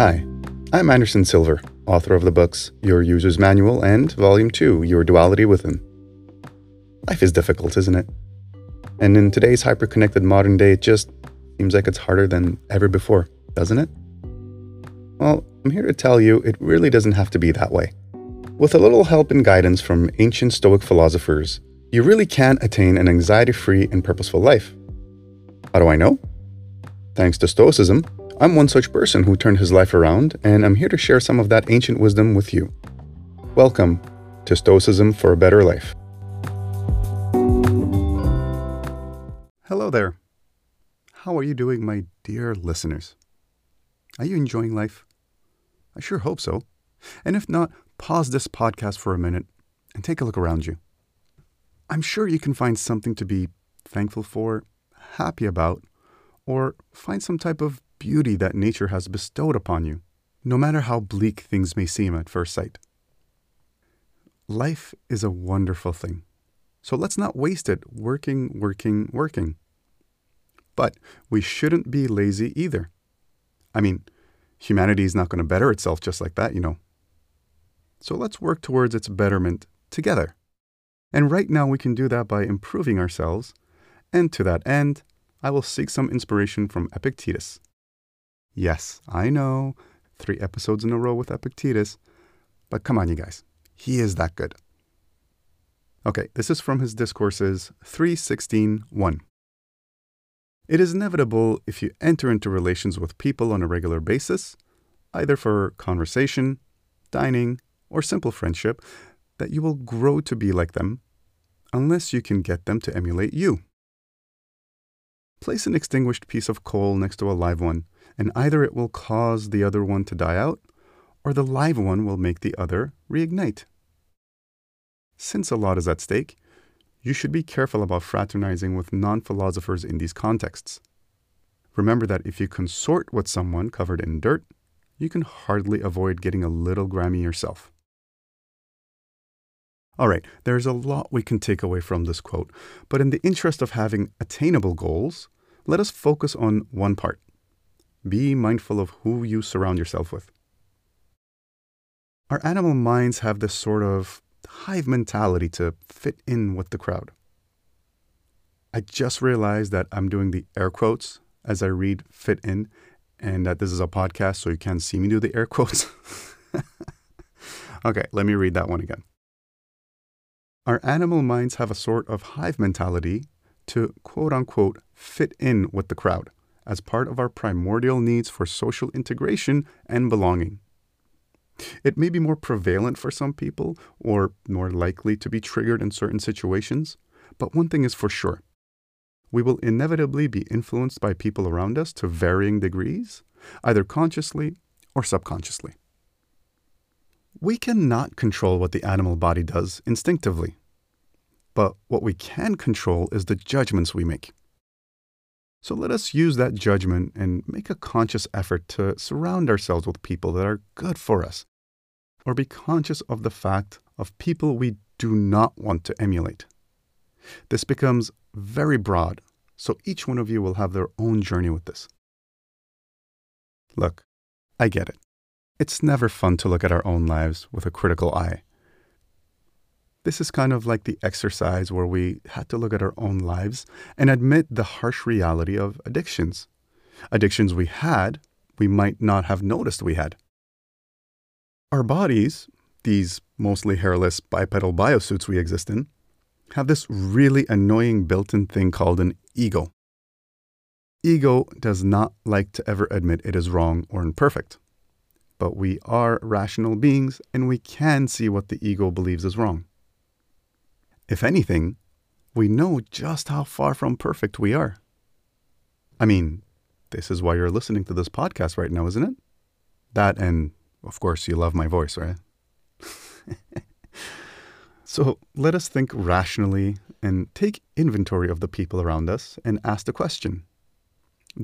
Hi, I'm Anderson Silver, author of the books Your User's Manual and Volume 2 Your Duality Within. Life is difficult, isn't it? And in today's hyper-connected modern day, it just seems like it's harder than ever before, doesn't it? Well, I'm here to tell you it really doesn't have to be that way. With a little help and guidance from ancient Stoic philosophers, you really can attain an anxiety free and purposeful life. How do I know? Thanks to Stoicism, I'm one such person who turned his life around, and I'm here to share some of that ancient wisdom with you. Welcome to Stoicism for a Better Life. Hello there. How are you doing, my dear listeners? Are you enjoying life? I sure hope so. And if not, pause this podcast for a minute and take a look around you. I'm sure you can find something to be thankful for, happy about, or find some type of beauty that nature has bestowed upon you, no matter how bleak things may seem at first sight. Life is a wonderful thing. So let's not waste it working, working, working. But we shouldn't be lazy either. I mean, humanity is not going to better itself just like that, you know. So let's work towards its betterment together. And right now we can do that by improving ourselves. And to that end, I will seek some inspiration from Epictetus. Yes, I know, three episodes in a row with Epictetus, but come on, you guys, he is that good. Okay, this is from his discourses 316.1. It is inevitable if you enter into relations with people on a regular basis, either for conversation, dining, or simple friendship, that you will grow to be like them, unless you can get them to emulate you. Place an extinguished piece of coal next to a live one, and either it will cause the other one to die out, or the live one will make the other reignite. Since a lot is at stake, you should be careful about fraternizing with non philosophers in these contexts. Remember that if you consort with someone covered in dirt, you can hardly avoid getting a little grimy yourself. All right, there's a lot we can take away from this quote, but in the interest of having attainable goals, let us focus on one part be mindful of who you surround yourself with. Our animal minds have this sort of hive mentality to fit in with the crowd. I just realized that I'm doing the air quotes as I read fit in, and that this is a podcast, so you can't see me do the air quotes. okay, let me read that one again. Our animal minds have a sort of hive mentality to quote unquote fit in with the crowd as part of our primordial needs for social integration and belonging. It may be more prevalent for some people or more likely to be triggered in certain situations, but one thing is for sure. We will inevitably be influenced by people around us to varying degrees, either consciously or subconsciously. We cannot control what the animal body does instinctively, but what we can control is the judgments we make. So let us use that judgment and make a conscious effort to surround ourselves with people that are good for us, or be conscious of the fact of people we do not want to emulate. This becomes very broad, so each one of you will have their own journey with this. Look, I get it. It's never fun to look at our own lives with a critical eye. This is kind of like the exercise where we had to look at our own lives and admit the harsh reality of addictions. Addictions we had, we might not have noticed we had. Our bodies, these mostly hairless bipedal biosuits we exist in, have this really annoying built in thing called an ego. Ego does not like to ever admit it is wrong or imperfect. But we are rational beings and we can see what the ego believes is wrong. If anything, we know just how far from perfect we are. I mean, this is why you're listening to this podcast right now, isn't it? That, and of course, you love my voice, right? so let us think rationally and take inventory of the people around us and ask the question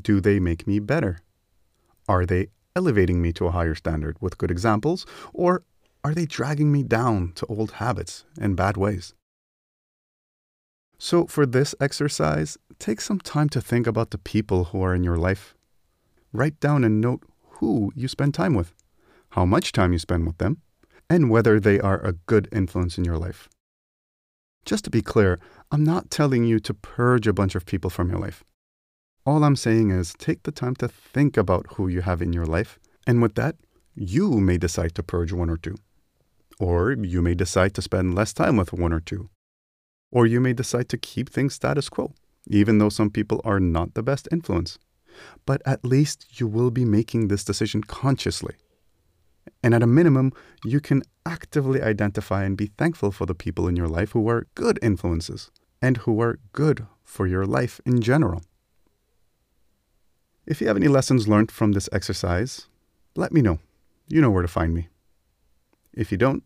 Do they make me better? Are they elevating me to a higher standard with good examples, or are they dragging me down to old habits and bad ways? So, for this exercise, take some time to think about the people who are in your life. Write down and note who you spend time with, how much time you spend with them, and whether they are a good influence in your life. Just to be clear, I'm not telling you to purge a bunch of people from your life. All I'm saying is take the time to think about who you have in your life, and with that, you may decide to purge one or two. Or you may decide to spend less time with one or two. Or you may decide to keep things status quo, even though some people are not the best influence. But at least you will be making this decision consciously. And at a minimum, you can actively identify and be thankful for the people in your life who are good influences and who are good for your life in general. If you have any lessons learned from this exercise, let me know. You know where to find me. If you don't,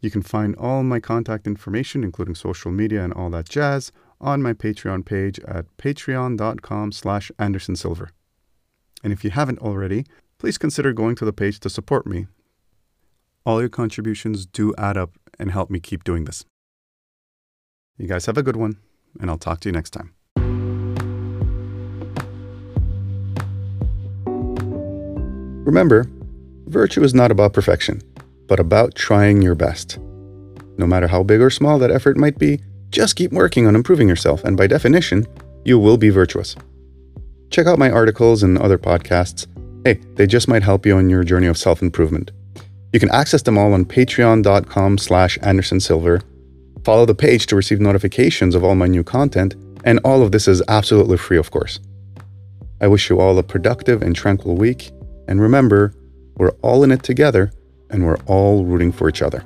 you can find all my contact information, including social media and all that jazz, on my Patreon page at patreon.com slash andersonsilver. And if you haven't already, please consider going to the page to support me. All your contributions do add up and help me keep doing this. You guys have a good one, and I'll talk to you next time. Remember, virtue is not about perfection, but about trying your best. No matter how big or small that effort might be, just keep working on improving yourself, and by definition, you will be virtuous. Check out my articles and other podcasts. Hey, they just might help you on your journey of self-improvement. You can access them all on patreon.com slash andersonsilver. Follow the page to receive notifications of all my new content, and all of this is absolutely free, of course. I wish you all a productive and tranquil week, and remember, we're all in it together, and we're all rooting for each other.